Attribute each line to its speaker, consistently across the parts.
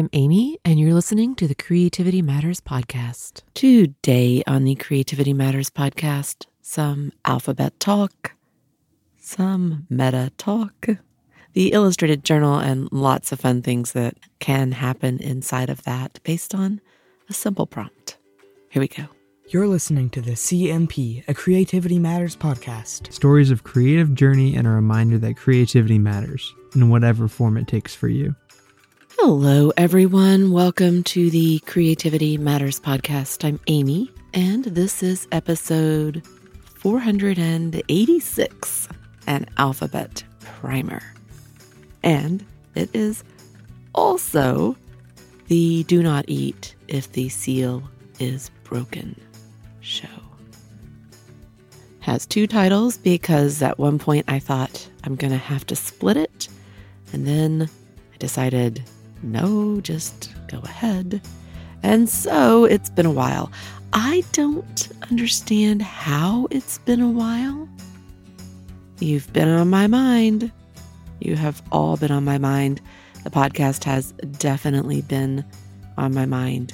Speaker 1: I'm Amy, and you're listening to the Creativity Matters podcast. Today on the Creativity Matters podcast, some alphabet talk, some meta talk, the illustrated journal, and lots of fun things that can happen inside of that based on a simple prompt. Here we go.
Speaker 2: You're listening to the CMP, a Creativity Matters podcast.
Speaker 3: Stories of creative journey and a reminder that creativity matters in whatever form it takes for you.
Speaker 1: Hello, everyone. Welcome to the Creativity Matters podcast. I'm Amy, and this is episode 486 an alphabet primer. And it is also the Do Not Eat If the Seal is Broken show. Has two titles because at one point I thought I'm going to have to split it, and then I decided no, just go ahead. And so it's been a while. I don't understand how it's been a while. You've been on my mind. You have all been on my mind. The podcast has definitely been on my mind.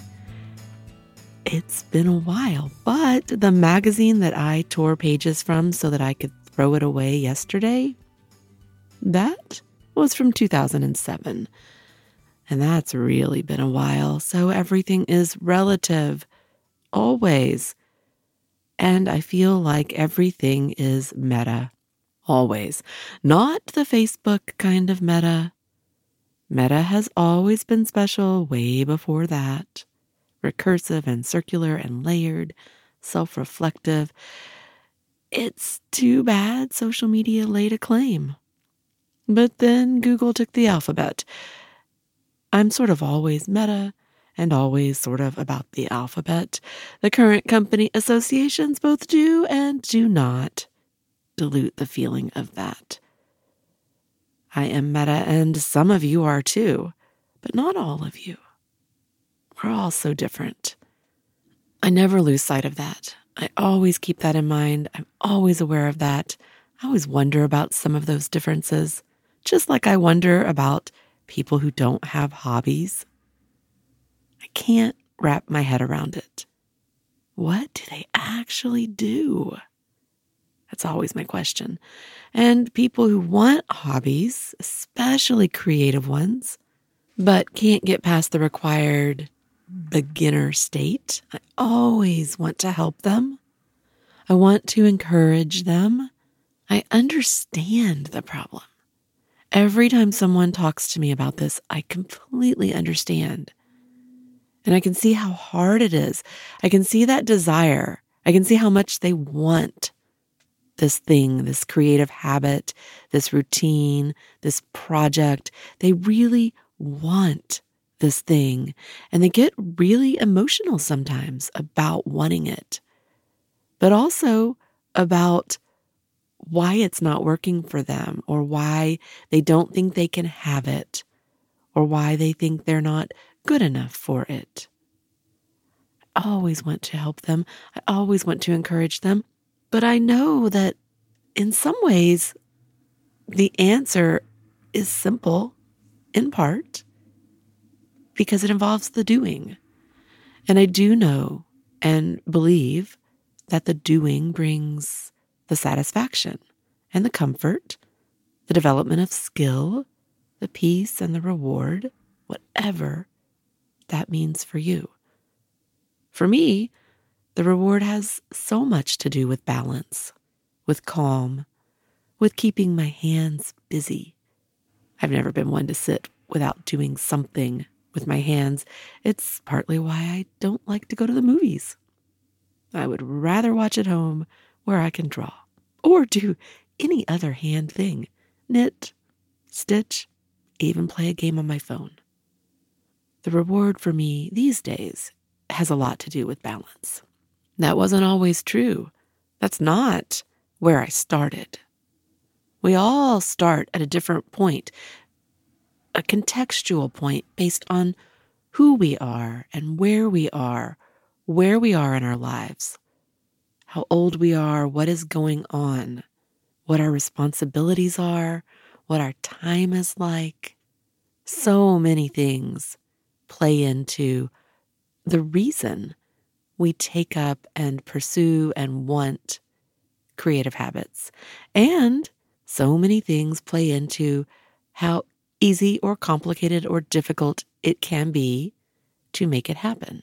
Speaker 1: It's been a while, but the magazine that I tore pages from so that I could throw it away yesterday, that was from 2007. And that's really been a while. So everything is relative, always. And I feel like everything is meta, always. Not the Facebook kind of meta. Meta has always been special way before that. Recursive and circular and layered, self reflective. It's too bad social media laid a claim. But then Google took the alphabet I'm sort of always meta and always sort of about the alphabet. The current company associations both do and do not dilute the feeling of that. I am meta, and some of you are too, but not all of you. We're all so different. I never lose sight of that. I always keep that in mind. I'm always aware of that. I always wonder about some of those differences, just like I wonder about people who don't have hobbies. I can't wrap my head around it. What do they actually do? That's always my question. And people who want hobbies, especially creative ones, but can't get past the required beginner state, I always want to help them. I want to encourage them. I understand the problem. Every time someone talks to me about this, I completely understand. And I can see how hard it is. I can see that desire. I can see how much they want this thing, this creative habit, this routine, this project. They really want this thing. And they get really emotional sometimes about wanting it, but also about why it's not working for them or why they don't think they can have it or why they think they're not good enough for it. I always want to help them. I always want to encourage them. But I know that in some ways, the answer is simple in part because it involves the doing. And I do know and believe that the doing brings the satisfaction and the comfort, the development of skill, the peace and the reward, whatever that means for you. For me, the reward has so much to do with balance, with calm, with keeping my hands busy. I've never been one to sit without doing something with my hands. It's partly why I don't like to go to the movies. I would rather watch at home where I can draw or do any other hand thing knit, stitch, even play a game on my phone. The reward for me these days has a lot to do with balance. That wasn't always true. That's not where I started. We all start at a different point, a contextual point based on who we are and where we are, where we are in our lives how old we are, what is going on, what our responsibilities are, what our time is like. So many things play into the reason we take up and pursue and want creative habits. And so many things play into how easy or complicated or difficult it can be to make it happen.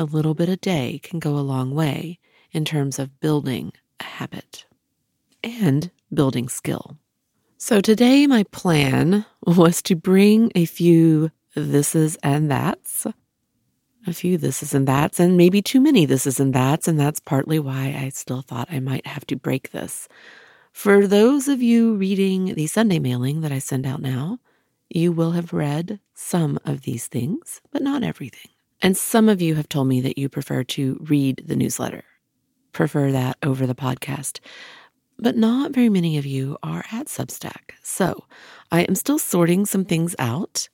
Speaker 1: A little bit a day can go a long way in terms of building a habit and building skill. So today, my plan was to bring a few thises and that's, a few thises and that's, and maybe too many thises and that's, and that's partly why I still thought I might have to break this. For those of you reading the Sunday mailing that I send out now, you will have read some of these things, but not everything. And some of you have told me that you prefer to read the newsletter, prefer that over the podcast but not very many of you are at Substack. So I am still sorting some things out,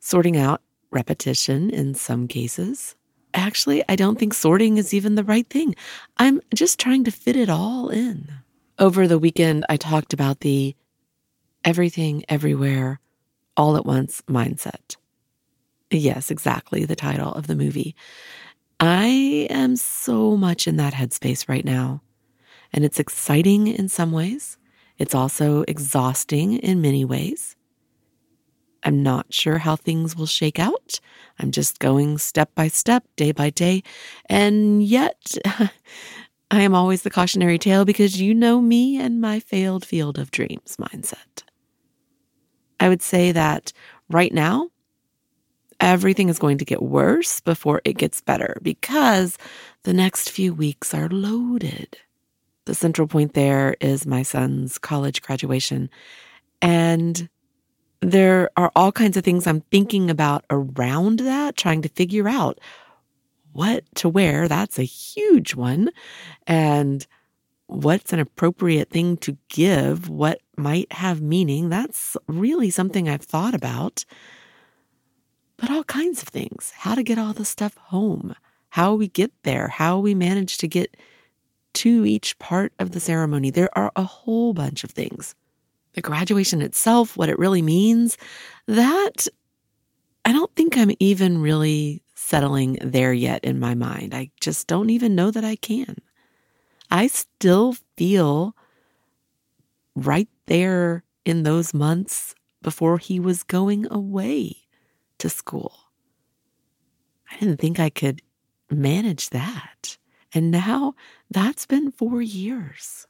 Speaker 1: sorting out repetition in some cases. Actually, I don't think sorting is even the right thing. I'm just trying to fit it all in. Over the weekend, I talked about the everything, everywhere, all at once mindset. Yes, exactly the title of the movie. I am so much in that headspace right now. And it's exciting in some ways. It's also exhausting in many ways. I'm not sure how things will shake out. I'm just going step by step, day by day. And yet, I am always the cautionary tale because you know me and my failed field of dreams mindset. I would say that right now, everything is going to get worse before it gets better because the next few weeks are loaded. The central point there is my son's college graduation. And there are all kinds of things I'm thinking about around that, trying to figure out what to wear. That's a huge one. And what's an appropriate thing to give? What might have meaning? That's really something I've thought about. But all kinds of things how to get all the stuff home, how we get there, how we manage to get to each part of the ceremony. There are a whole bunch of things. The graduation itself, what it really means, that I don't think I'm even really settling there yet in my mind. I just don't even know that I can. I still feel right there in those months before he was going away to school. I didn't think I could manage that. And now that's been four years.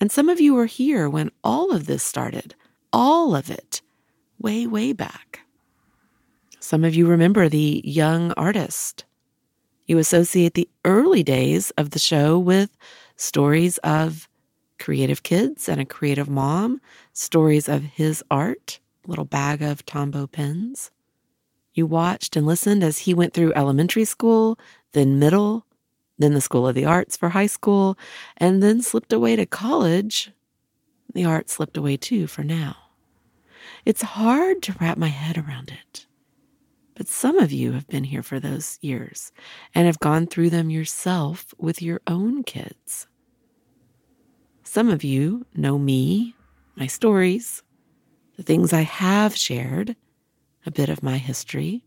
Speaker 1: And some of you were here when all of this started, all of it, way, way back. Some of you remember the young artist. You associate the early days of the show with stories of creative kids and a creative mom, stories of his art, little bag of Tombow pens. You watched and listened as he went through elementary school, then middle, then the School of the Arts for high school, and then slipped away to college. The art slipped away too for now. It's hard to wrap my head around it. But some of you have been here for those years and have gone through them yourself with your own kids. Some of you know me, my stories, the things I have shared, a bit of my history.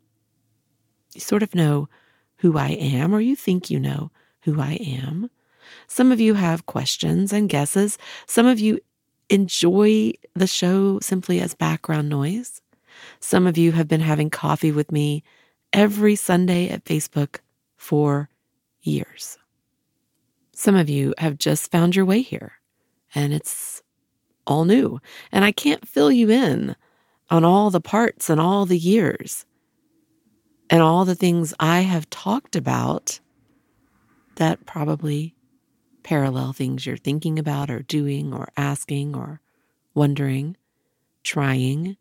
Speaker 1: You sort of know who I am, or you think you know who I am. Some of you have questions and guesses. Some of you enjoy the show simply as background noise. Some of you have been having coffee with me every Sunday at Facebook for years. Some of you have just found your way here and it's all new. And I can't fill you in on all the parts and all the years and all the things I have talked about that probably parallel things you're thinking about or doing or asking or wondering, trying,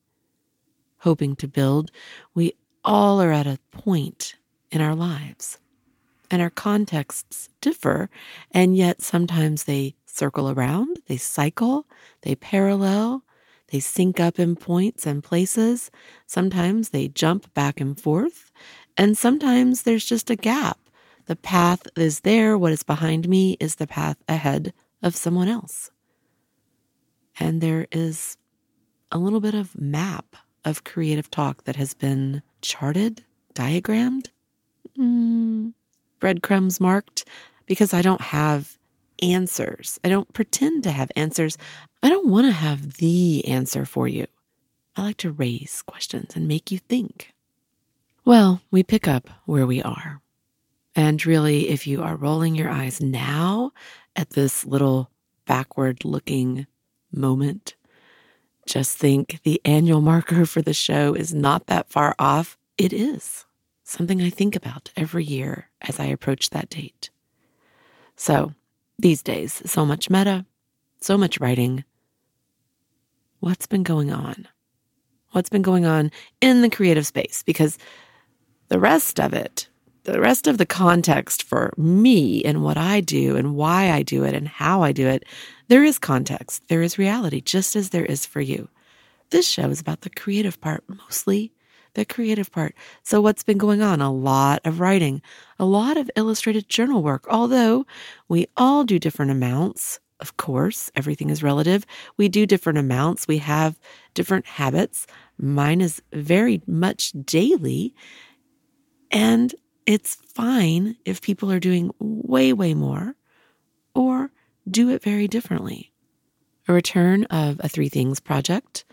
Speaker 1: hoping to build. We all are at a point in our lives, and our contexts differ, and yet sometimes they circle around, they cycle, they parallel, they sync up in points and places. Sometimes they jump back and forth. And sometimes there's just a gap. The path is there. What is behind me is the path ahead of someone else. And there is a little bit of map of creative talk that has been charted, diagrammed, mm, breadcrumbs marked, because I don't have answers. I don't pretend to have answers. I don't want to have the answer for you. I like to raise questions and make you think. Well, we pick up where we are. And really, if you are rolling your eyes now at this little backward looking moment, just think the annual marker for the show is not that far off. It is something I think about every year as I approach that date. So, these days, so much meta, so much writing. What's been going on? What's been going on in the creative space? Because the rest of it, the rest of the context for me and what I do and why I do it and how I do it, there is context, there is reality, just as there is for you. This show is about the creative part, mostly the creative part. So, what's been going on? A lot of writing, a lot of illustrated journal work, although we all do different amounts. Of course, everything is relative. We do different amounts. We have different habits. Mine is very much daily. And it's fine if people are doing way, way more or do it very differently. A return of a Three Things project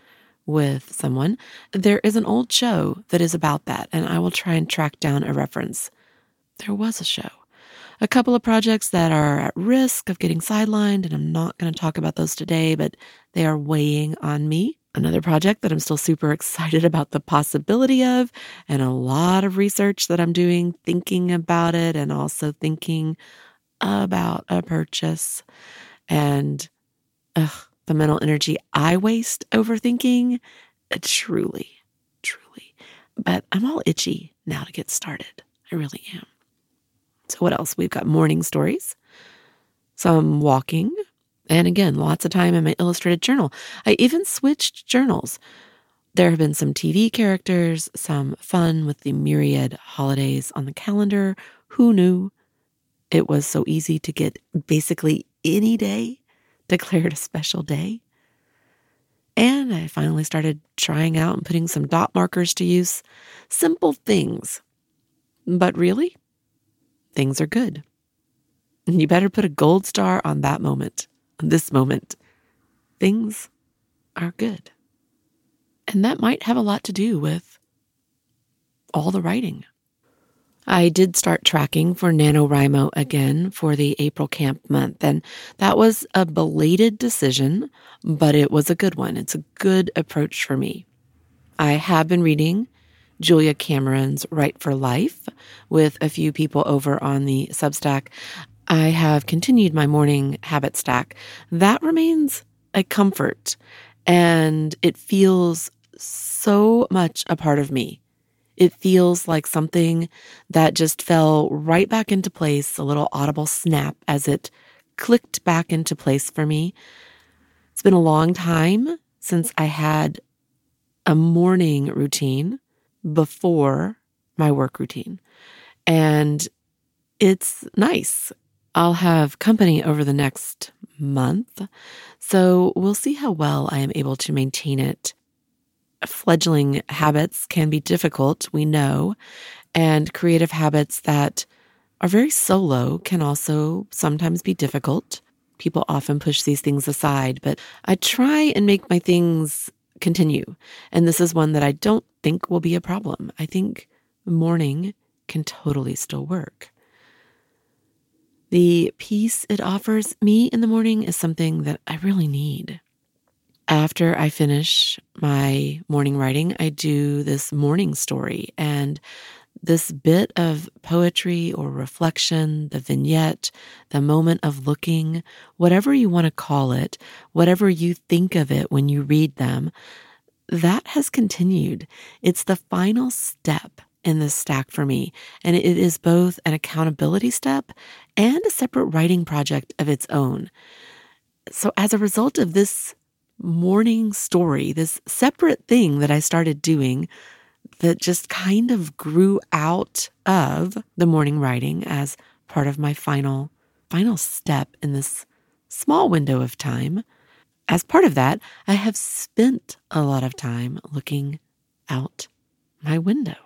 Speaker 1: with someone. There is an old show that is about that, and I will try and track down a reference. There was a show. A couple of projects that are at risk of getting sidelined, and I'm not going to talk about those today, but they are weighing on me another project that I'm still super excited about the possibility of, and a lot of research that I'm doing, thinking about it, and also thinking about a purchase. And ugh, the mental energy I waste overthinking, uh, truly, truly. But I'm all itchy now to get started. I really am. So, what else? We've got morning stories, some walking, and again, lots of time in my illustrated journal. I even switched journals. There have been some TV characters, some fun with the myriad holidays on the calendar. Who knew? It was so easy to get basically any day declared a special day. And I finally started trying out and putting some dot markers to use. Simple things. But really, things are good. And you better put a gold star on that moment this moment, things are good. And that might have a lot to do with all the writing. I did start tracking for NaNoWriMo again for the April camp month, and that was a belated decision, but it was a good one. It's a good approach for me. I have been reading Julia Cameron's Write for Life with a few people over on the Substack. I have continued my morning habit stack. That remains a comfort and it feels so much a part of me. It feels like something that just fell right back into place, a little audible snap as it clicked back into place for me. It's been a long time since I had a morning routine before my work routine. And it's nice. I'll have company over the next month, so we'll see how well I am able to maintain it. Fledgling habits can be difficult, we know, and creative habits that are very solo can also sometimes be difficult. People often push these things aside, but I try and make my things continue. And this is one that I don't think will be a problem. I think morning can totally still work. The peace it offers me in the morning is something that I really need. After I finish my morning writing, I do this morning story and this bit of poetry or reflection, the vignette, the moment of looking, whatever you want to call it, whatever you think of it when you read them, that has continued. It's the final step in this stack for me. And it is both an accountability step and a separate writing project of its own. So, as a result of this morning story, this separate thing that I started doing that just kind of grew out of the morning writing as part of my final final step in this small window of time. As part of that, I have spent a lot of time looking out my window.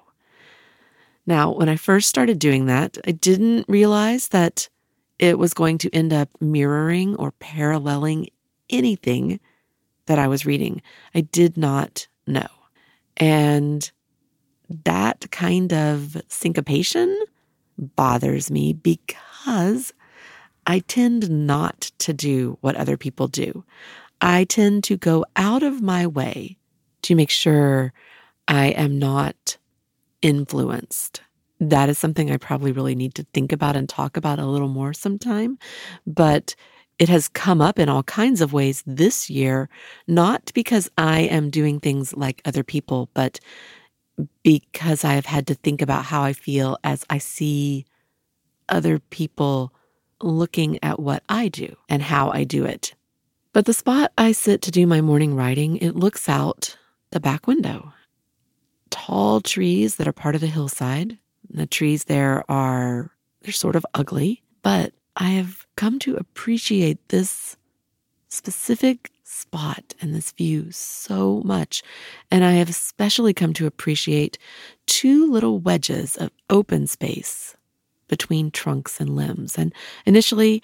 Speaker 1: Now, when I first started doing that, I didn't realize that it was going to end up mirroring or paralleling anything that I was reading. I did not know. And that kind of syncopation bothers me because I tend not to do what other people do. I tend to go out of my way to make sure I am not influenced. That is something I probably really need to think about and talk about a little more sometime. But it has come up in all kinds of ways this year, not because I am doing things like other people, but because I have had to think about how I feel as I see other people looking at what I do and how I do it. But the spot I sit to do my morning writing, it looks out the back window. Tall trees that are part of the hillside. The trees there are they're sort of ugly, but I have come to appreciate this specific spot and this view so much. And I have especially come to appreciate two little wedges of open space between trunks and limbs. And initially,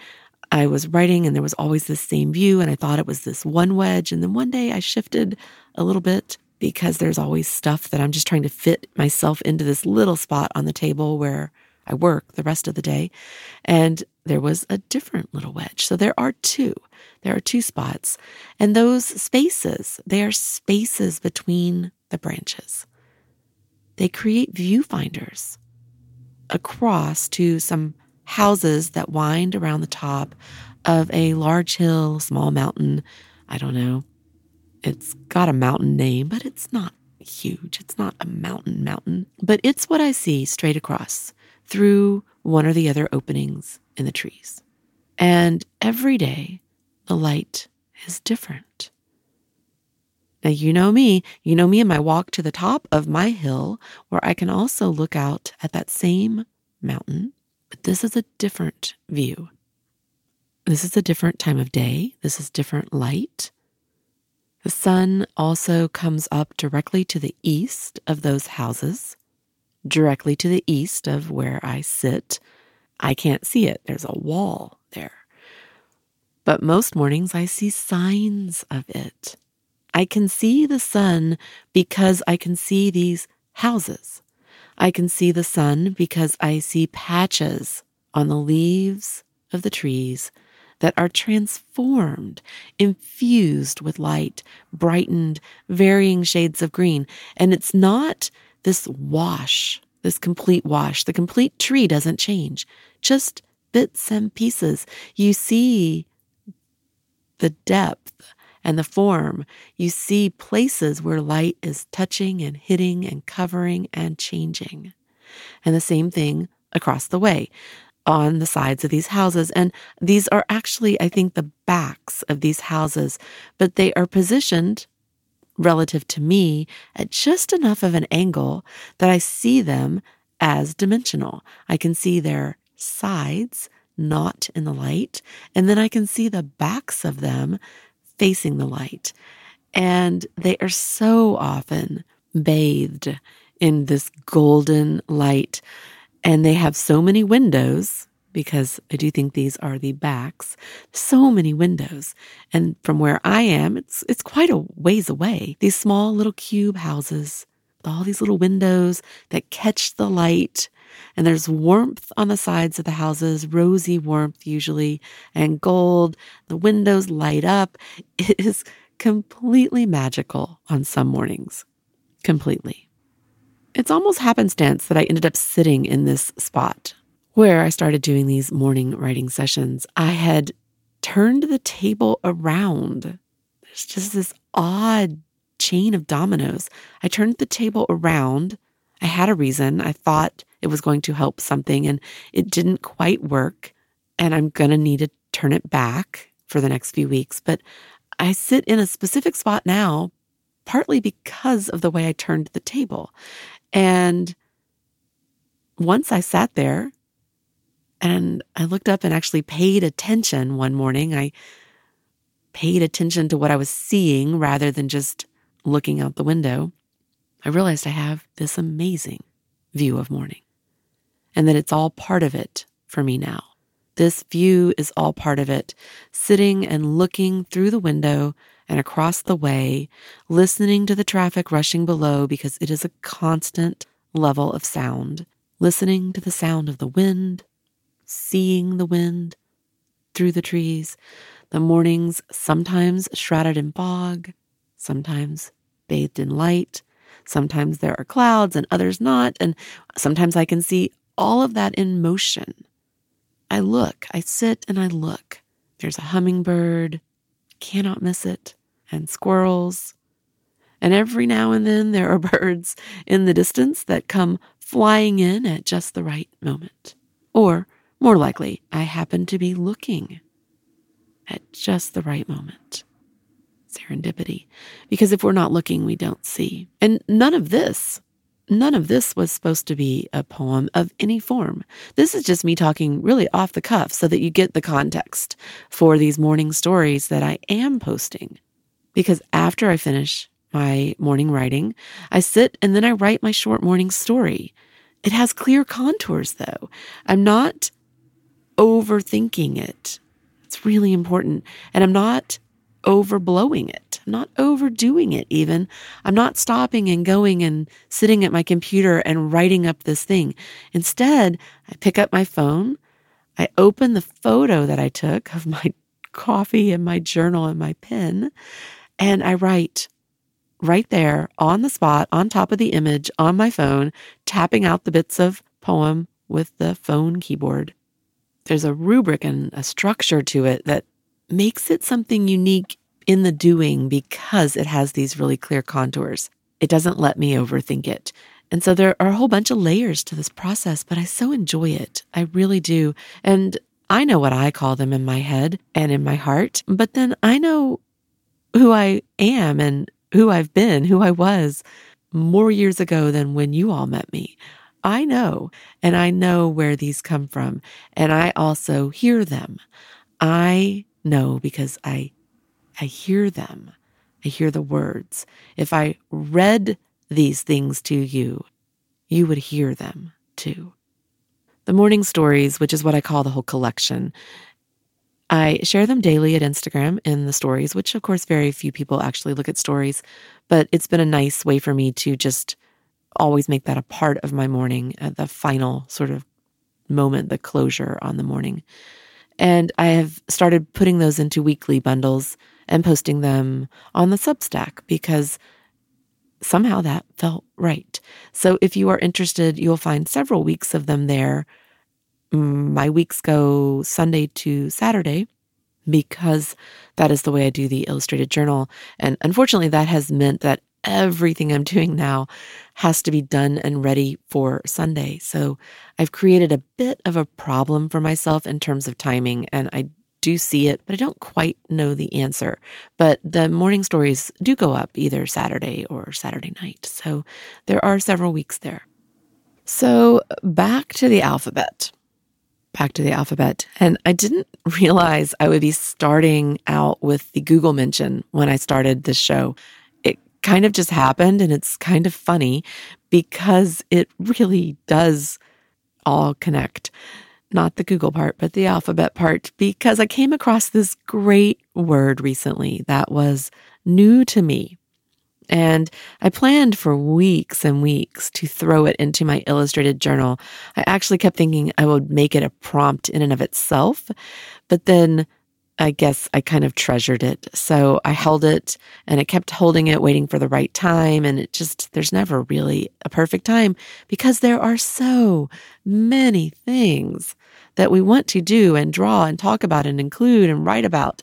Speaker 1: I was writing and there was always this same view, and I thought it was this one wedge. And then one day I shifted a little bit because there's always stuff that I'm just trying to fit myself into this little spot on the table where I work the rest of the day. And there was a different little wedge. So there are two. There are two spots. And those spaces, they are spaces between the branches. They create viewfinders across to some houses that wind around the top of a large hill, small mountain. I don't know. It's got a mountain name, but it's not huge. It's not a mountain mountain, but it's what I see straight across through one or the other openings in the trees. And every day, the light is different. Now, you know me, you know me in my walk to the top of my hill, where I can also look out at that same mountain, but this is a different view. This is a different time of day. This is different light. The sun also comes up directly to the east of those houses directly to the east of where I sit. I can't see it, there's a wall there. But most mornings I see signs of it. I can see the sun because I can see these houses. I can see the sun because I see patches on the leaves of the trees that are transformed, infused with light, brightened, varying shades of green. And it's not this wash, this complete wash. The complete tree doesn't change, just bits and pieces. You see the depth and the form. You see places where light is touching and hitting and covering and changing. And the same thing across the way on the sides of these houses. And these are actually, I think, the backs of these houses, but they are positioned relative to me at just enough of an angle that I see them as dimensional. I can see their sides not in the light, and then I can see the backs of them facing the light. And they are so often bathed in this golden light. And they have so many windows because I do think these are the backs. So many windows. And from where I am, it's it's quite a ways away. These small little cube houses with all these little windows that catch the light. And there's warmth on the sides of the houses, rosy warmth usually, and gold. The windows light up. It is completely magical on some mornings. Completely. It's almost happenstance that I ended up sitting in this spot where I started doing these morning writing sessions, I had turned the table around. There's just this odd chain of dominoes. I turned the table around. I had a reason. I thought it was going to help something and it didn't quite work. And I'm going to need to turn it back for the next few weeks. But I sit in a specific spot now, partly because of the way I turned the table. And once I sat there and I looked up and actually paid attention one morning. I paid attention to what I was seeing rather than just looking out the window. I realized I have this amazing view of morning and that it's all part of it for me now. This view is all part of it, sitting and looking through the window and across the way, listening to the traffic rushing below because it is a constant level of sound, listening to the sound of the wind, seeing the wind through the trees, the mornings sometimes shrouded in fog, sometimes bathed in light. Sometimes there are clouds and others not. And sometimes I can see all of that in motion. I look, I sit and I look. There's a hummingbird, cannot miss it, and squirrels. And every now and then there are birds in the distance that come flying in at just the right moment. Or, more likely, I happen to be looking at just the right moment. Serendipity. Because if we're not looking, we don't see. And none of this, none of this was supposed to be a poem of any form. This is just me talking really off the cuff so that you get the context for these morning stories that I am posting. Because after I finish my morning writing, I sit and then I write my short morning story. It has clear contours though. I'm not overthinking it. It's really important. And I'm not overblowing it. I'm not overdoing it even. I'm not stopping and going and sitting at my computer and writing up this thing. Instead, I pick up my phone. I open the photo that I took of my coffee and my journal and my pen, and I write right there on the spot, on top of the image on my phone, tapping out the bits of poem with the phone keyboard there's a rubric and a structure to it that makes it something unique in the doing because it has these really clear contours. It doesn't let me overthink it. And so there are a whole bunch of layers to this process, but I so enjoy it. I really do. And I know what I call them in my head and in my heart, but then I know who I am and who I've been, who I was more years ago than when you all met me. I know, and I know where these come from, and I also hear them. I know because I I hear them. I hear the words. If I read these things to you, you would hear them too. The morning stories, which is what I call the whole collection, I share them daily at Instagram in the stories, which of course very few people actually look at stories, but it's been a nice way for me to just always make that a part of my morning, at the final sort of moment, the closure on the morning. And I have started putting those into weekly bundles and posting them on the Substack because somehow that felt right. So if you are interested, you'll find several weeks of them there. My weeks go Sunday to Saturday because that is the way I do the illustrated journal. And unfortunately, that has meant that everything I'm doing now has to be done and ready for Sunday. So I've created a bit of a problem for myself in terms of timing, and I do see it, but I don't quite know the answer. But the morning stories do go up either Saturday or Saturday night. So there are several weeks there. So back to the alphabet. Back to the alphabet. And I didn't realize I would be starting out with the Google mention when I started this show kind of just happened and it's kind of funny because it really does all connect. Not the Google part, but the alphabet part, because I came across this great word recently that was new to me. And I planned for weeks and weeks to throw it into my illustrated journal. I actually kept thinking I would make it a prompt in and of itself, but then I guess I kind of treasured it. So I held it and I kept holding it, waiting for the right time. And it just, there's never really a perfect time because there are so many things that we want to do and draw and talk about and include and write about.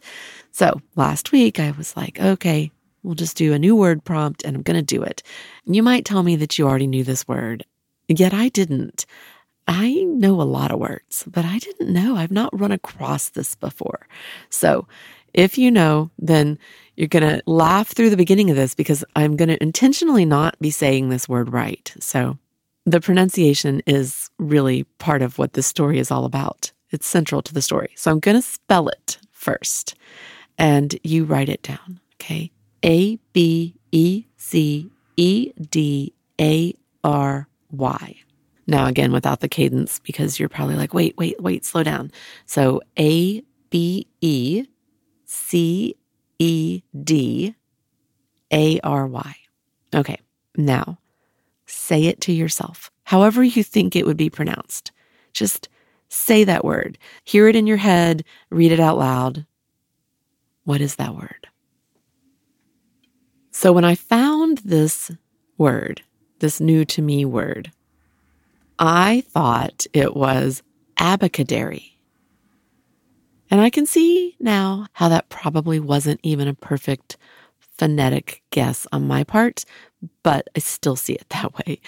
Speaker 1: So last week I was like, okay, we'll just do a new word prompt and I'm going to do it. You might tell me that you already knew this word, yet I didn't. I know a lot of words, but I didn't know. I've not run across this before. So if you know, then you're going to laugh through the beginning of this because I'm going to intentionally not be saying this word right. So the pronunciation is really part of what this story is all about. It's central to the story. So I'm going to spell it first and you write it down. Okay. A B E C E D A R Y. Now, again, without the cadence, because you're probably like, wait, wait, wait, slow down. So A B E C E D A R Y. Okay, now say it to yourself, however you think it would be pronounced. Just say that word. Hear it in your head, read it out loud. What is that word? So when I found this word, this new to me word, I thought it was abacadary. And I can see now how that probably wasn't even a perfect phonetic guess on my part, but I still see it that way.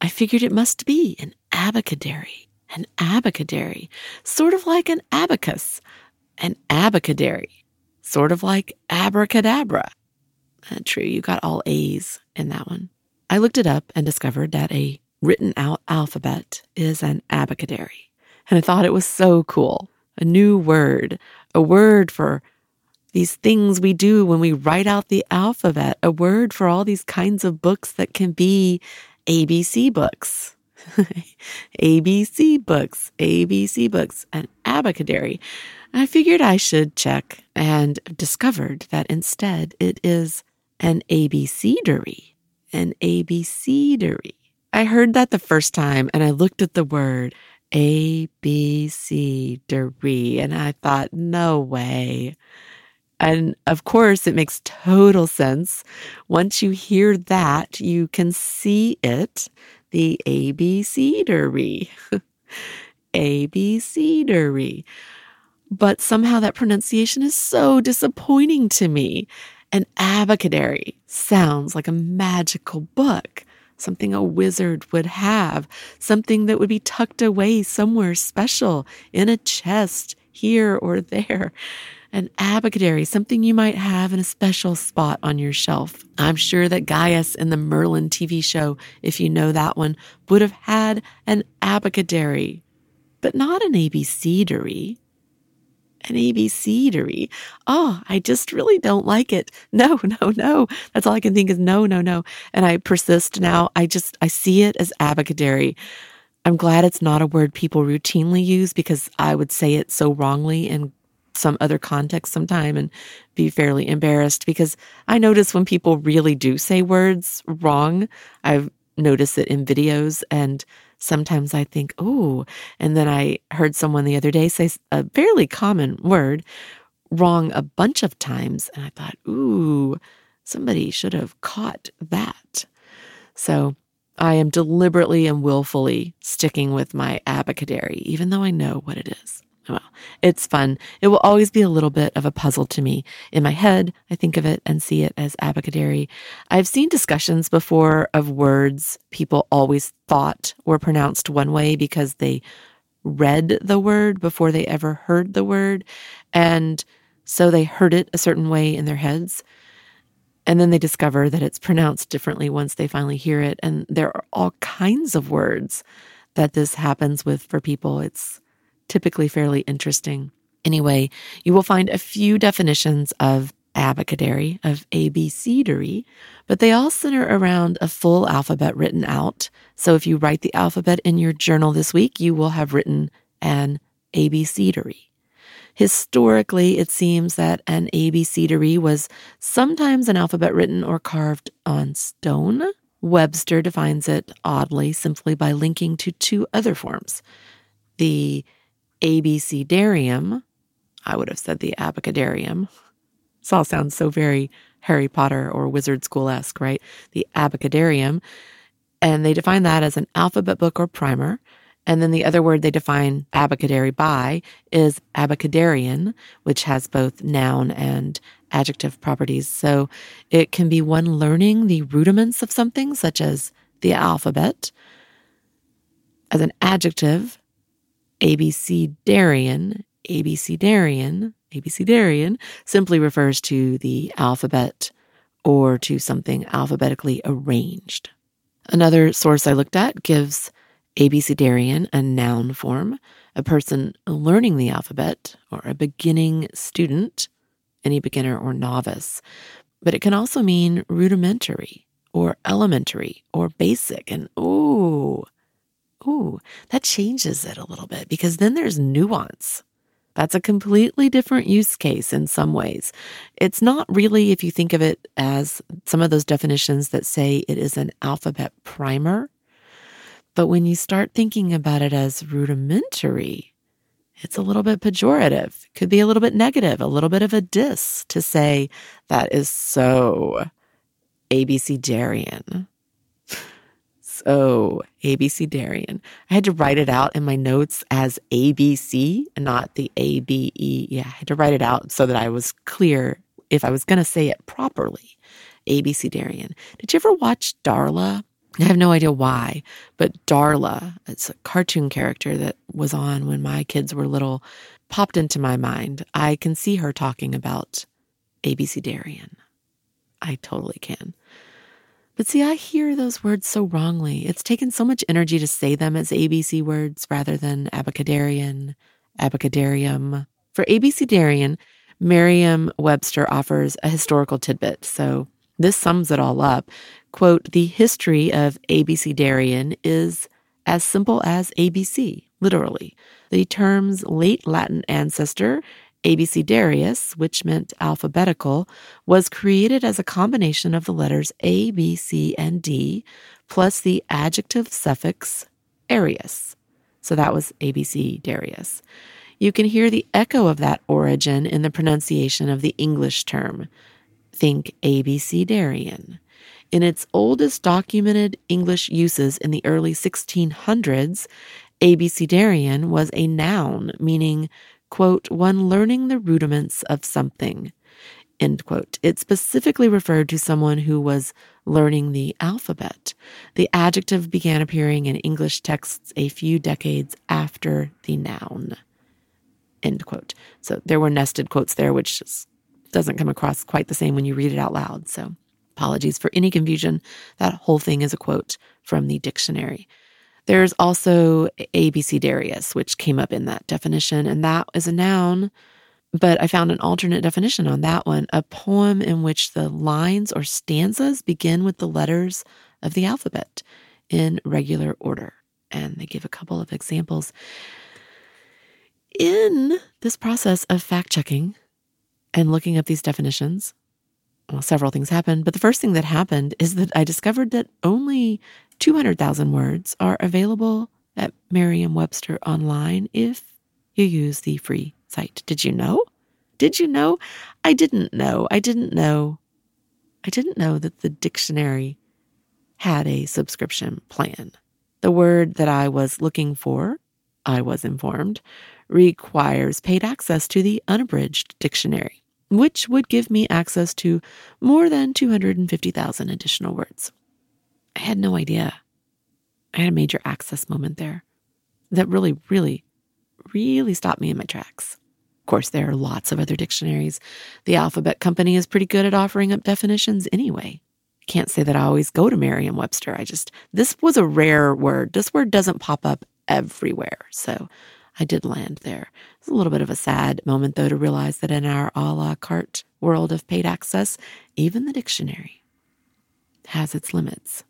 Speaker 1: I figured it must be an abacadary, an abacadary, sort of like an abacus, an abacadary, sort of like abracadabra. Uh, true, you got all A's in that one. I looked it up and discovered that a written out alphabet is an abacadary. And I thought it was so cool. A new word, a word for these things we do when we write out the alphabet, a word for all these kinds of books that can be ABC books. ABC books, ABC books, an abacadary. I figured I should check and discovered that instead it is an abecedary, an abecedary. I heard that the first time and I looked at the word abecedary and I thought, no way. And of course, it makes total sense. Once you hear that, you can see it the abecedary. abecedary. But somehow that pronunciation is so disappointing to me. An abacadary sounds like a magical book, something a wizard would have, something that would be tucked away somewhere special in a chest here or there. An abacadary, something you might have in a special spot on your shelf. I'm sure that Gaius in the Merlin TV show, if you know that one, would have had an abacadary, but not an abecedary an abecedary. Oh, I just really don't like it. No, no, no. That's all I can think is no, no, no. And I persist now. I just, I see it as abacadary. I'm glad it's not a word people routinely use because I would say it so wrongly in some other context sometime and be fairly embarrassed because I notice when people really do say words wrong, I've noticed it in videos and sometimes I think, oh, and then I heard someone the other day say a fairly common word wrong a bunch of times. And I thought, ooh, somebody should have caught that. So I am deliberately and willfully sticking with my abacadary, even though I know what it is. Well, it's fun. It will always be a little bit of a puzzle to me. In my head, I think of it and see it as abacadary. I've seen discussions before of words people always thought were pronounced one way because they read the word before they ever heard the word. And so they heard it a certain way in their heads. And then they discover that it's pronounced differently once they finally hear it. And there are all kinds of words that this happens with for people. It's typically fairly interesting. Anyway, you will find a few definitions of abacadary, of abecedary, but they all center around a full alphabet written out. So if you write the alphabet in your journal this week, you will have written an abecedary. Historically, it seems that an abecedary was sometimes an alphabet written or carved on stone. Webster defines it oddly simply by linking to two other forms the abecedarium. I would have said the abacadarium. This all sounds so very Harry Potter or Wizard School esque, right? The abacadarium. And they define that as an alphabet book or primer. And then the other word they define abacadary by is abacadarian, which has both noun and adjective properties. So it can be one learning the rudiments of something, such as the alphabet. As an adjective, ABC Darian, abecedarian, ABC Darian simply refers to the alphabet or to something alphabetically arranged. Another source I looked at gives abecedarian a noun form, a person learning the alphabet, or a beginning student, any beginner or novice. But it can also mean rudimentary or elementary or basic. And ooh, ooh, that changes it a little bit because then there's nuance. That's a completely different use case in some ways. It's not really, if you think of it as some of those definitions that say it is an alphabet primer. But when you start thinking about it as rudimentary, it's a little bit pejorative, could be a little bit negative, a little bit of a diss to say that is so abecedarian. So abecedarian. I had to write it out in my notes as ABC and not the ABE. Yeah, I had to write it out so that I was clear if I was going to say it properly. abecedarian. Did you ever watch Darla? I have no idea why, but Darla, it's a cartoon character that was on when my kids were little, popped into my mind. I can see her talking about abecedarian. I totally can. But see, I hear those words so wrongly. It's taken so much energy to say them as ABC words rather than abacadarian, abacadarium. For abecedarian, Merriam Webster offers a historical tidbit. So this sums it all up. Quote, the history of abecedarian is as simple as ABC, literally. The term's late Latin ancestor Abecedarius, which meant alphabetical, was created as a combination of the letters A, B, C, and D, plus the adjective suffix arius. So that was Abecedarius. You can hear the echo of that origin in the pronunciation of the English term. Think Abecedarian. In its oldest documented English uses in the early 1600s, Abecedarian was a noun meaning quote, one learning the rudiments of something, end quote. It specifically referred to someone who was learning the alphabet. The adjective began appearing in English texts a few decades after the noun, end quote. So there were nested quotes there, which doesn't come across quite the same when you read it out loud. So apologies for any confusion. That whole thing is a quote from the dictionary. There's also abecedarius, which came up in that definition, and that is a noun. But I found an alternate definition on that one a poem in which the lines or stanzas begin with the letters of the alphabet in regular order. And they give a couple of examples. In this process of fact checking and looking up these definitions, well, several things happened, but the first thing that happened is that I discovered that only 200,000 words are available at Merriam Webster online if you use the free site. Did you know? Did you know? I didn't know. I didn't know. I didn't know that the dictionary had a subscription plan. The word that I was looking for, I was informed, requires paid access to the unabridged dictionary which would give me access to more than 250,000 additional words. I had no idea. I had a major access moment there that really, really, really stopped me in my tracks. Of course, there are lots of other dictionaries. The Alphabet Company is pretty good at offering up definitions anyway. Can't say that I always go to Merriam Webster. I just, this was a rare word. This word doesn't pop up everywhere. So I did land there. It's a little bit of a sad moment, though, to realize that in our a la carte world of paid access, even the dictionary has its limits.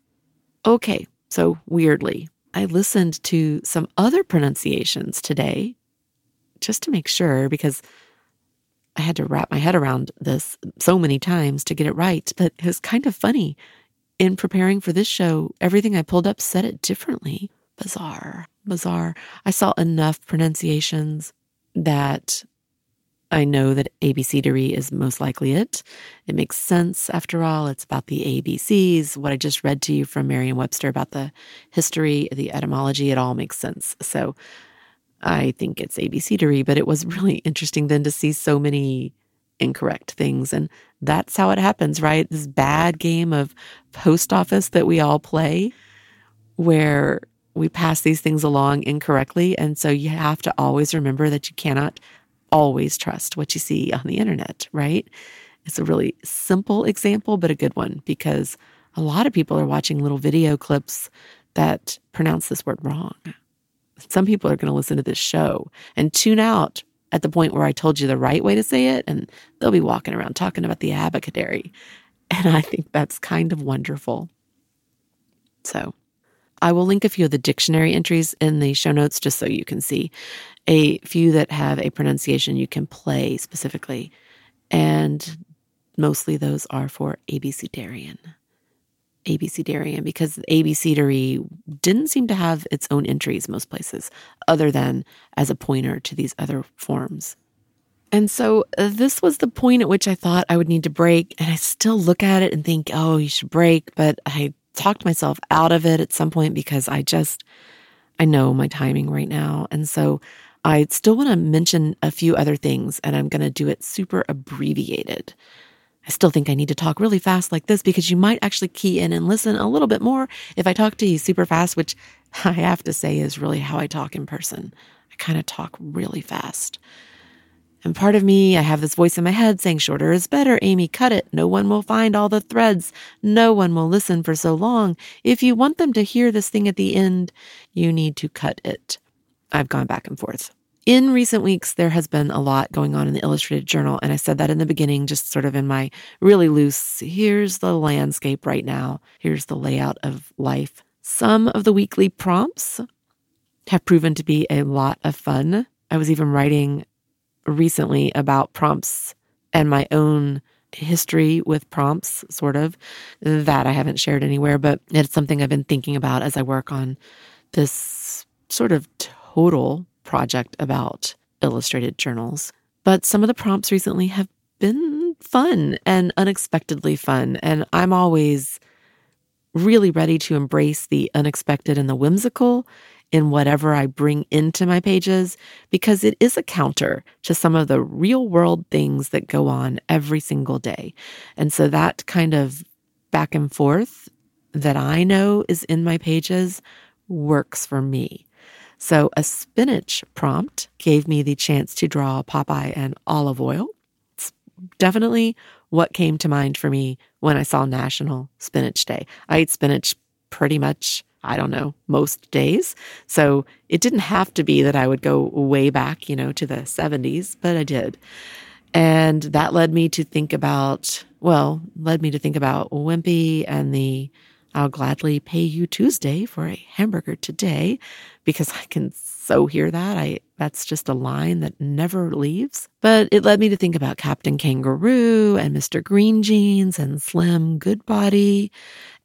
Speaker 1: Okay, so weirdly, I listened to some other pronunciations today just to make sure because I had to wrap my head around this so many times to get it right. But it was kind of funny. In preparing for this show, everything I pulled up said it differently. Bizarre bizarre. I saw enough pronunciations that I know that abecedary is most likely it. It makes sense after all. It's about the ABCs. What I just read to you from Merriam Webster about the history, the etymology, it all makes sense. So I think it's abecedary, but it was really interesting then to see so many incorrect things. And that's how it happens, right? This bad game of post office that we all play where we pass these things along incorrectly. And so you have to always remember that you cannot always trust what you see on the internet, right? It's a really simple example, but a good one because a lot of people are watching little video clips that pronounce this word wrong. Some people are going to listen to this show and tune out at the point where I told you the right way to say it, and they'll be walking around talking about the abacadary. And I think that's kind of wonderful. So I will link a few of the dictionary entries in the show notes just so you can see a few that have a pronunciation you can play specifically. And mostly those are for Abecedarian. Abecedarian, because Abecedary didn't seem to have its own entries most places, other than as a pointer to these other forms. And so uh, this was the point at which I thought I would need to break. And I still look at it and think, oh, you should break. But I talked myself out of it at some point because I just, I know my timing right now. And so I still want to mention a few other things and I'm going to do it super abbreviated. I still think I need to talk really fast like this because you might actually key in and listen a little bit more if I talk to you super fast, which I have to say is really how I talk in person. I kind of talk really fast. And part of me, I have this voice in my head saying, shorter is better, Amy, cut it. No one will find all the threads. No one will listen for so long. If you want them to hear this thing at the end, you need to cut it. I've gone back and forth. In recent weeks, there has been a lot going on in the Illustrated Journal. And I said that in the beginning, just sort of in my really loose, here's the landscape right now. Here's the layout of life. Some of the weekly prompts have proven to be a lot of fun. I was even writing recently about prompts and my own history with prompts, sort of. That I haven't shared anywhere, but it's something I've been thinking about as I work on this sort of total project about illustrated journals. But some of the prompts recently have been fun and unexpectedly fun. And I'm always really ready to embrace the unexpected and the whimsical in whatever I bring into my pages because it is a counter to some of the real world things that go on every single day. And so that kind of back and forth that I know is in my pages works for me. So a spinach prompt gave me the chance to draw Popeye and Olive Oyl. It's definitely what came to mind for me when I saw National Spinach Day. I eat spinach pretty much I don't know, most days. So it didn't have to be that I would go way back, you know, to the 70s, but I did. And that led me to think about, well, led me to think about Wimpy and the I'll gladly pay you Tuesday for a hamburger today because I can so hear that. I that's just a line that never leaves. But it led me to think about Captain Kangaroo and Mr. Green Jeans and Slim Goodbody.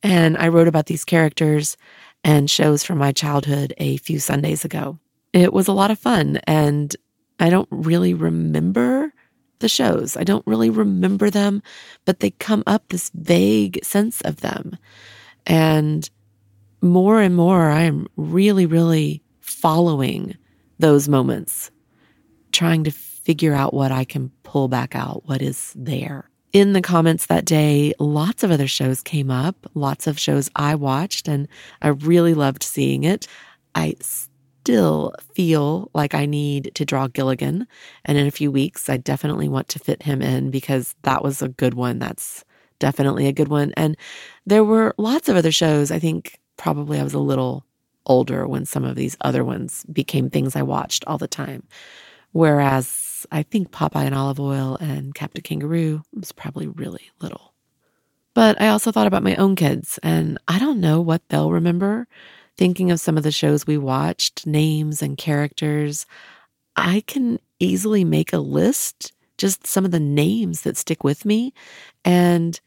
Speaker 1: And I wrote about these characters and shows from my childhood a few Sundays ago. It was a lot of fun, and I don't really remember the shows. I don't really remember them, but they come up this vague sense of them. And more and more, I am really, really following those moments, trying to figure out what I can pull back out, what is there in the comments that day, lots of other shows came up, lots of shows I watched, and I really loved seeing it. I still feel like I need to draw Gilligan. And in a few weeks, I definitely want to fit him in because that was a good one. That's definitely a good one. And there were lots of other shows. I think probably I was a little older when some of these other ones became things I watched all the time. Whereas I think Popeye and Olive Oyl and Captain Kangaroo was probably really little. But I also thought about my own kids, and I don't know what they'll remember. Thinking of some of the shows we watched, names and characters, I can easily make a list, just some of the names that stick with me. And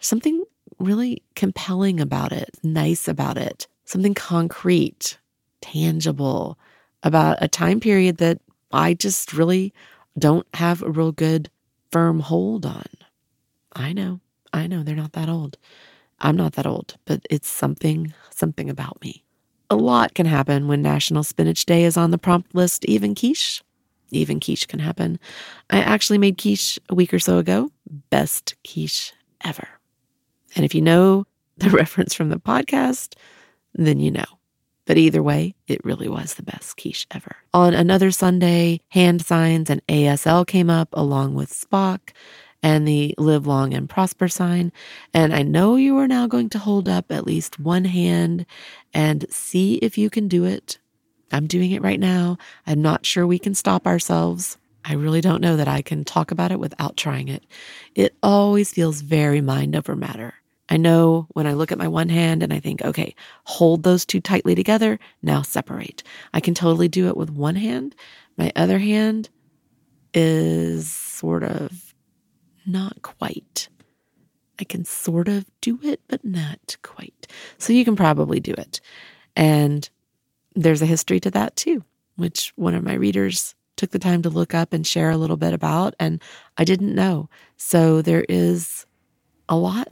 Speaker 1: something really compelling about it, nice about it, something concrete, tangible about a time period that I just really don't have a real good firm hold on. I know, I know they're not that old. I'm not that old, but it's something, something about me. A lot can happen when National Spinach Day is on the prompt list, even quiche. Even quiche can happen. I actually made quiche a week or so ago. Best quiche ever. And if you know the reference from the podcast, then you know. But either way, it really was the best quiche ever. On another Sunday, hand signs and ASL came up along with Spock and the live long and prosper sign. And I know you are now going to hold up at least one hand and see if you can do it. I'm doing it right now. I'm not sure we can stop ourselves. I really don't know that I can talk about it without trying it. It always feels very mind over matter. I know when I look at my one hand and I think, okay, hold those two tightly together, now separate. I can totally do it with one hand. My other hand is sort of not quite. I can sort of do it, but not quite. So you can probably do it. And there's a history to that too, which one of my readers took the time to look up and share a little bit about, and I didn't know. So there is a lot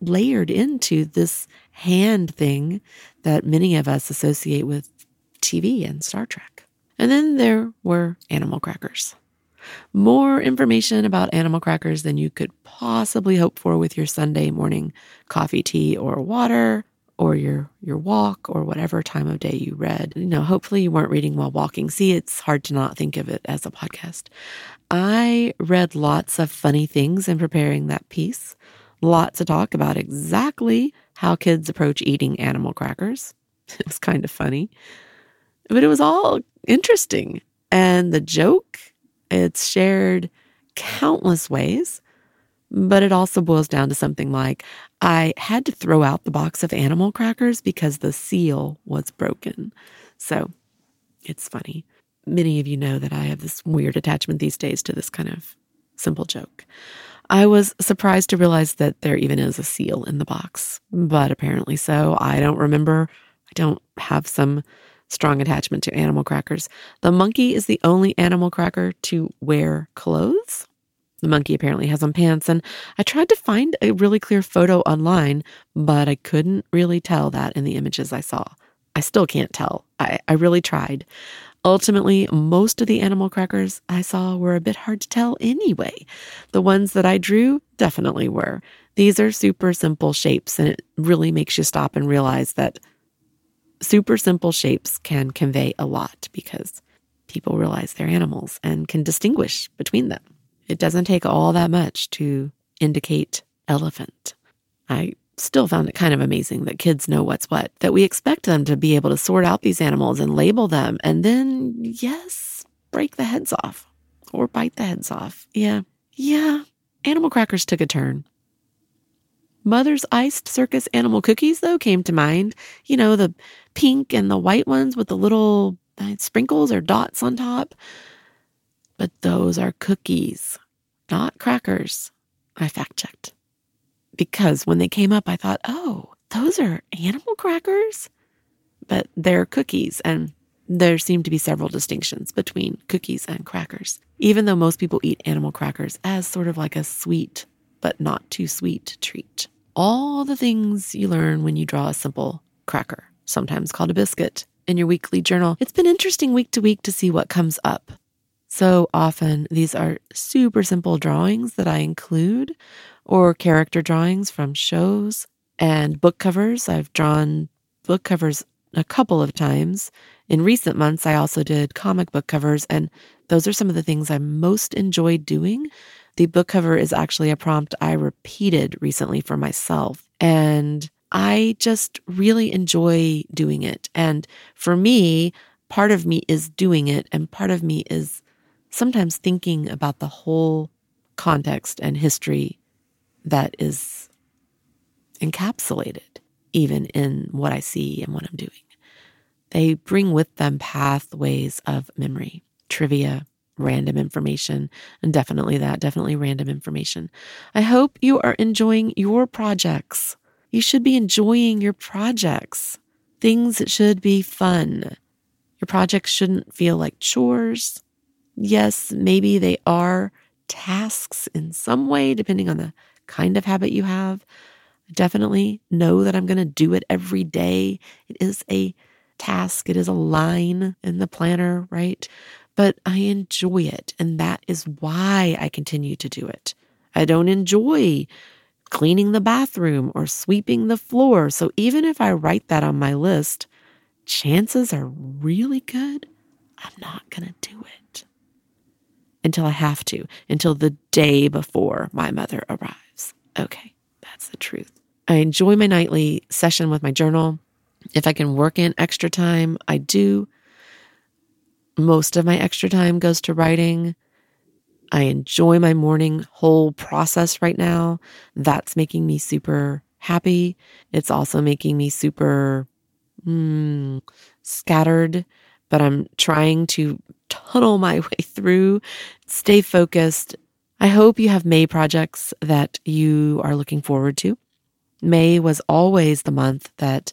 Speaker 1: layered into this hand thing that many of us associate with TV and Star Trek. And then there were animal crackers. More information about animal crackers than you could possibly hope for with your Sunday morning coffee, tea, or water, or your your walk, or whatever time of day you read. You know, hopefully you weren't reading while walking. See, it's hard to not think of it as a podcast. I read lots of funny things in preparing that piece. Lots of talk about exactly how kids approach eating animal crackers. It was kind of funny, but it was all interesting. And the joke, it's shared countless ways, but it also boils down to something like I had to throw out the box of animal crackers because the seal was broken. So it's funny. Many of you know that I have this weird attachment these days to this kind of simple joke. I was surprised to realize that there even is a seal in the box, but apparently so. I don't remember. I don't have some strong attachment to animal crackers. The monkey is the only animal cracker to wear clothes. The monkey apparently has on pants, and I tried to find a really clear photo online, but I couldn't really tell that in the images I saw. I still can't tell. I, I really tried. Ultimately, most of the animal crackers I saw were a bit hard to tell anyway. The ones that I drew definitely were. These are super simple shapes, and it really makes you stop and realize that super simple shapes can convey a lot because people realize they're animals and can distinguish between them. It doesn't take all that much to indicate elephant. I still found it kind of amazing that kids know what's what, that we expect them to be able to sort out these animals and label them, and then, yes, break the heads off or bite the heads off. Yeah, yeah, animal crackers took a turn. Mother's iced circus animal cookies, though, came to mind. You know, the pink and the white ones with the little uh, sprinkles or dots on top. But those are cookies, not crackers. I fact checked because when they came up, I thought, oh, those are animal crackers, but they're cookies. And there seem to be several distinctions between cookies and crackers, even though most people eat animal crackers as sort of like a sweet, but not too sweet treat. All the things you learn when you draw a simple cracker, sometimes called a biscuit, in your weekly journal. It's been interesting week to week to see what comes up. So often, these are super simple drawings that I include or character drawings from shows and book covers. I've drawn book covers a couple of times. In recent months, I also did comic book covers, and those are some of the things I most enjoy doing. The book cover is actually a prompt I repeated recently for myself, and I just really enjoy doing it. And for me, part of me is doing it, and part of me is sometimes thinking about the whole context and history that is encapsulated even in what I see and what I'm doing. They bring with them pathways of memory, trivia, random information, and definitely that, definitely random information. I hope you are enjoying your projects. You should be enjoying your projects. Things should be fun. Your projects shouldn't feel like chores. Yes, maybe they are tasks in some way, depending on the kind of habit you have. Definitely know that I'm going to do it every day. It is a task, it is a line in the planner, right? But I enjoy it. And that is why I continue to do it. I don't enjoy cleaning the bathroom or sweeping the floor. So even if I write that on my list, chances are really good I'm not going to do it until I have to, until the day before my mother arrives. Okay, that's the truth. I enjoy my nightly session with my journal. If I can work in extra time, I do. Most of my extra time goes to writing. I enjoy my morning whole process right now. That's making me super happy. It's also making me super mm, scattered, but I'm trying to tunnel my way through, stay focused. I hope you have May projects that you are looking forward to. May was always the month that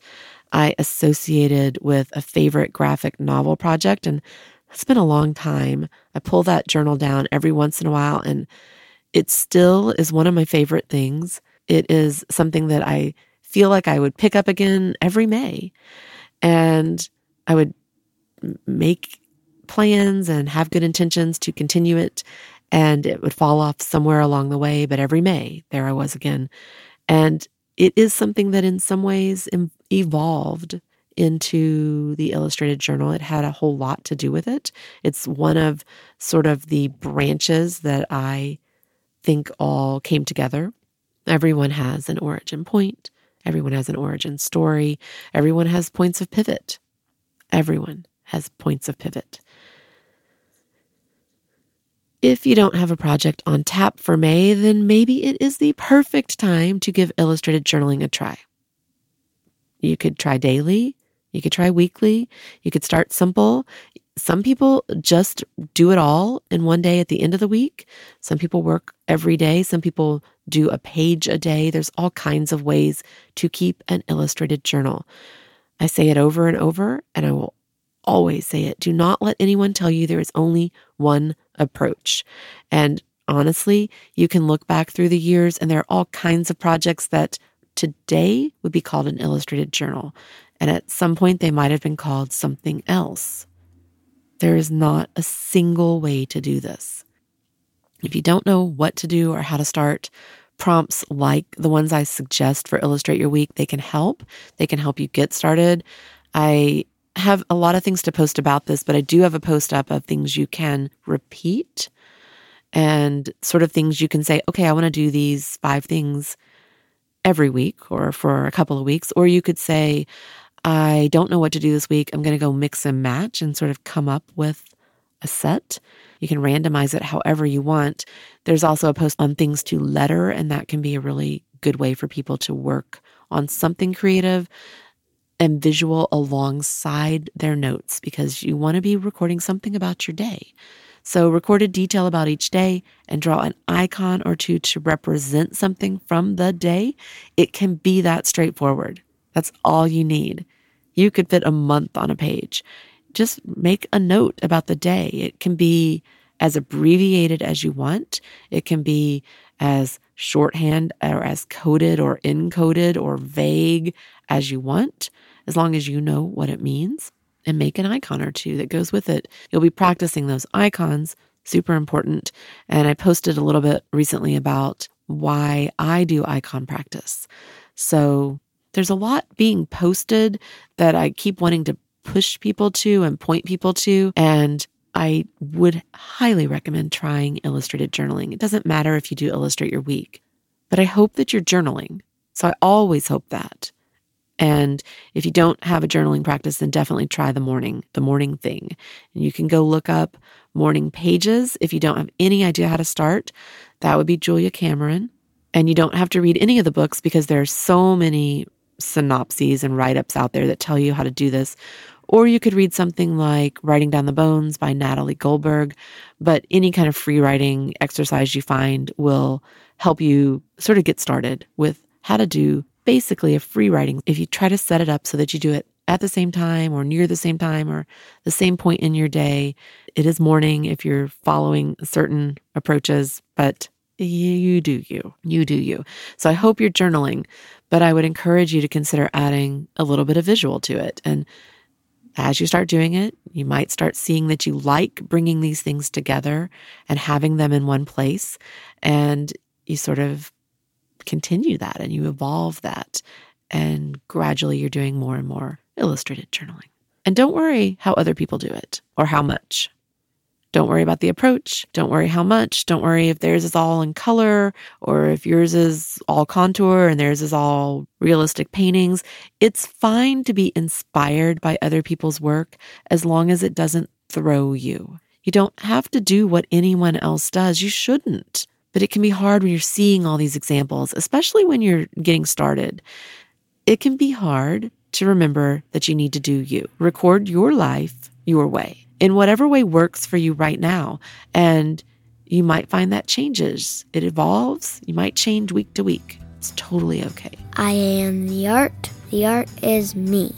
Speaker 1: I associated with a favorite graphic novel project, and it's been a long time. I pull that journal down every once in a while, and it still is one of my favorite things. It is something that I feel like I would pick up again every May. And I would make plans and have good intentions to continue it. And it would fall off somewhere along the way. But every May, there I was again. And it is something that in some ways evolved into the illustrated journal. It had a whole lot to do with it. It's one of sort of the branches that I think all came together. Everyone has an origin point, everyone has an origin story, everyone has points of pivot. Everyone has points of pivot. If you don't have a project on tap for May, then maybe it is the perfect time to give illustrated journaling a try. You could try daily, you could try weekly, you could start simple. Some people just do it all in one day at the end of the week. Some people work every day. Some people do a page a day. There's all kinds of ways to keep an illustrated journal. I say it over and over, and I will always say it. Do not let anyone tell you there is only one approach. And honestly, you can look back through the years and there are all kinds of projects that today would be called an illustrated journal. And at some point, they might have been called something else. There is not a single way to do this. If you don't know what to do or how to start, prompts like the ones I suggest for Illustrate Your Week, they can help. They can help you get started. I have a lot of things to post about this, but I do have a post up of things you can repeat and sort of things you can say, okay, I want to do these five things every week or for a couple of weeks. Or you could say, I don't know what to do this week. I'm going to go mix and match and sort of come up with a set. You can randomize it however you want. There's also a post on things to letter, and that can be a really good way for people to work on something creative and visual alongside their notes because you want to be recording something about your day. So, record a detail about each day and draw an icon or two to represent something from the day. It can be that straightforward. That's all you need. You could fit a month on a page. Just make a note about the day. It can be as abbreviated as you want, it can be as shorthand or as coded or encoded or vague as you want as long as you know what it means and make an icon or two that goes with it. You'll be practicing those icons, super important. And I posted a little bit recently about why I do icon practice. So there's a lot being posted that I keep wanting to push people to and point people to. And I would highly recommend trying illustrated journaling. It doesn't matter if you do illustrate your week, but I hope that you're journaling. So I always hope that. And if you don't have a journaling practice, then definitely try the morning, the morning thing. And you can go look up morning pages. If you don't have any idea how to start, that would be Julia Cameron. And you don't have to read any of the books because there are so many synopses and write ups out there that tell you how to do this. Or you could read something like Writing Down the Bones by Natalie Goldberg. But any kind of free writing exercise you find will help you sort of get started with how to do basically a free writing. If you try to set it up so that you do it at the same time or near the same time or the same point in your day, it is morning if you're following certain approaches, but you do you. You do you. So I hope you're journaling, but I would encourage you to consider adding a little bit of visual to it. And as you start doing it, you might start seeing that you like bringing these things together and having them in one place. And you sort of continue that and you evolve that. And gradually you're doing more and more illustrated journaling. And don't worry how other people do it or how much. Don't worry about the approach. Don't worry how much. Don't worry if theirs is all in color or if yours is all contour and theirs is all realistic paintings. It's fine to be inspired by other people's work as long as it doesn't throw you. You don't have to do what anyone else does. You shouldn't. But it can be hard when you're seeing all these examples, especially when you're getting started. It can be hard to remember that you need to do you. Record your life your way in whatever way works for you right now. And you might find that changes, it evolves. You might change week to week. It's totally okay.
Speaker 4: I am the art. The art is me.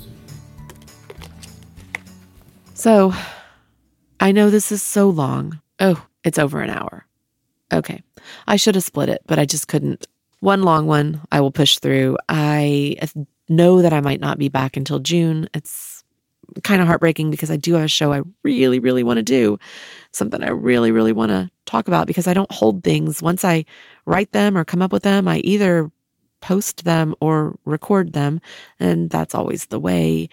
Speaker 1: So, I know this is so long. Oh, it's over an hour. Okay. I should have split it, but I just couldn't. One long one I will push through. I know that I might not be back until June. It's kind of heartbreaking because I do have a show I really, really want to do, something I really, really want to talk about because I don't hold things. Once I write them or come up with them, I either post them or record them. And that's always the way.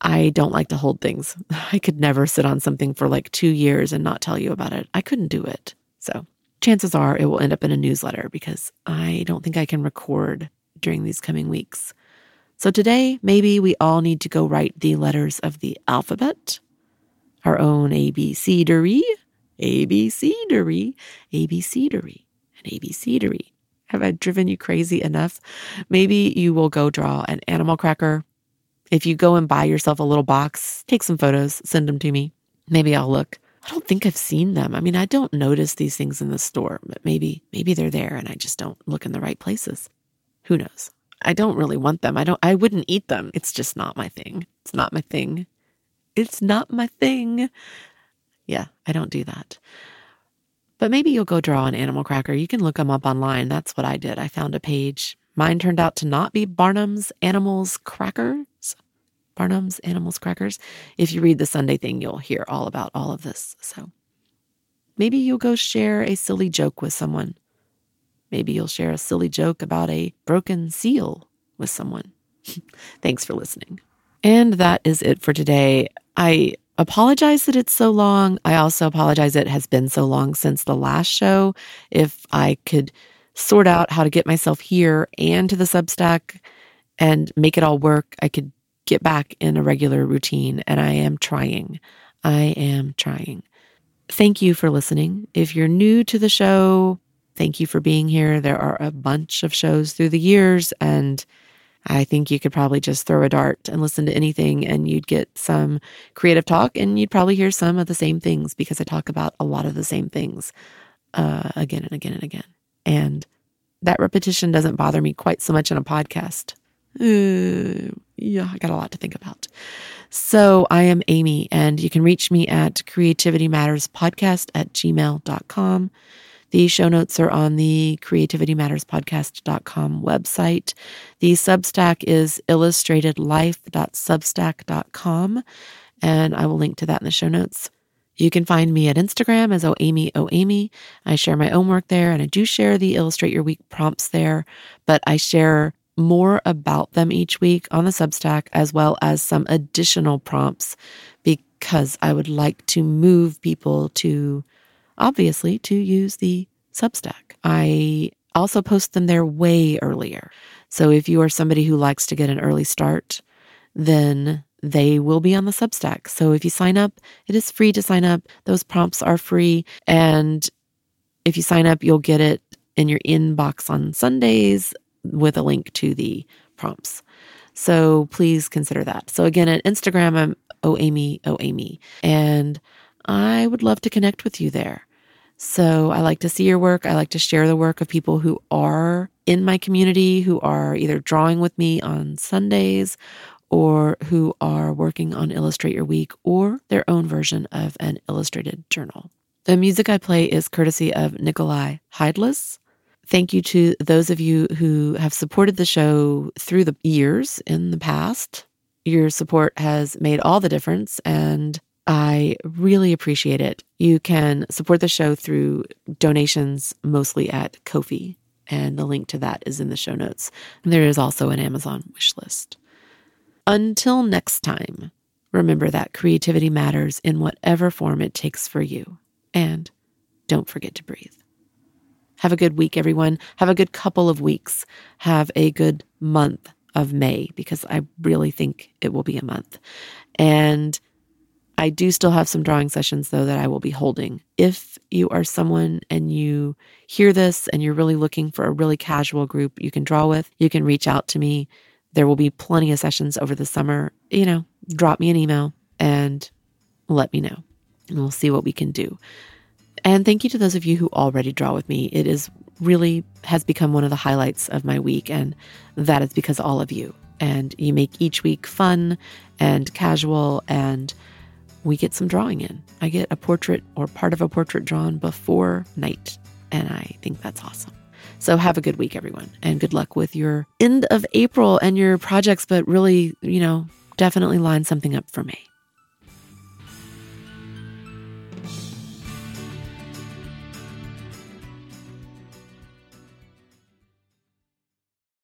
Speaker 1: I don't like to hold things. I could never sit on something for like two years and not tell you about it. I couldn't do it. So chances are it will end up in a newsletter because I don't think I can record during these coming weeks. So today, maybe we all need to go write the letters of the alphabet, our own abecedary, abecedary, abecedary, and abecedary. Have I driven you crazy enough? Maybe you will go draw an animal cracker. If you go and buy yourself a little box, take some photos, send them to me. Maybe I'll look. I don't think I've seen them. I mean, I don't notice these things in the store, but maybe maybe they're there and I just don't look in the right places. Who knows? I don't really want them. I don't I wouldn't eat them. It's just not my thing. It's not my thing. It's not my thing. Yeah, I don't do that. But maybe you'll go draw an animal cracker. You can look them up online. That's what I did. I found a page. Mine turned out to not be Barnum's Animals Crackers. Animals Crackers. If you read the Sunday thing, you'll hear all about all of this. So maybe you'll go share a silly joke with someone. Maybe you'll share a silly joke about a broken seal with someone. Thanks for listening. And that is it for today. I apologize that it's so long. I also apologize it has been so long since the last show. If I could sort out how to get myself here and to the Substack and make it all work, I could get back in a regular routine. And I am trying. I am trying. Thank you for listening. If you're new to the show, thank you for being here. There are a bunch of shows through the years, and I think you could probably just throw a dart and listen to anything and you'd get some creative talk and you'd probably hear some of the same things because I talk about a lot of the same things uh, again and again and again. And that repetition doesn't bother me quite so much in a podcast. Uh, yeah, I got a lot to think about. So I am Amy, and you can reach me at creativitymatterspodcast at gmail.com. The show notes are on the creativitymatterspodcast.com website. The Substack is illustratedlife.substack.com, and I will link to that in the show notes. You can find me at Instagram as OAmy OAmy. I share my own work there, and I do share the Illustrate Your Week prompts there, but I share more about them each week on the Substack, as well as some additional prompts because I would like to move people to obviously to use the Substack. I also post them there way earlier. So if you are somebody who likes to get an early start, then they will be on the Substack. So if you sign up, it is free to sign up. Those prompts are free. And if you sign up, you'll get it in your inbox on Sundays with a link to the prompts. So please consider that. So again, at Instagram, I'm OAmy, OAmy. And I would love to connect with you there. So I like to see your work. I like to share the work of people who are in my community, who are either drawing with me on Sundays or who are working on Illustrate Your Week or their own version of an illustrated journal. The music I play is courtesy of Nikolai Heideless. Thank you to those of you who have supported the show through the years in the past. Your support has made all the difference, and I really appreciate it. You can support the show through donations, mostly at Ko-fi, and the link to that is in the show notes. And there is also an Amazon wish list. Until next time, remember that creativity matters in whatever form it takes for you. And don't forget to breathe. Have a good week, everyone. Have a good couple of weeks. Have a good month of May because I really think it will be a month. And I do still have some drawing sessions though that I will be holding. If you are someone and you hear this and you're really looking for a really casual group you can draw with, you can reach out to me. There will be plenty of sessions over the summer. You know, drop me an email and let me know, and we'll see what we can do. And thank you to those of you who already draw with me. It is really has become one of the highlights of my week, and that is because all of you. And you make each week fun and casual, and we get some drawing in. I get a portrait or part of a portrait drawn before night, and I think that's awesome. So have a good week, everyone, and good luck with your end of April and your projects, but really, you know, definitely line something up for May.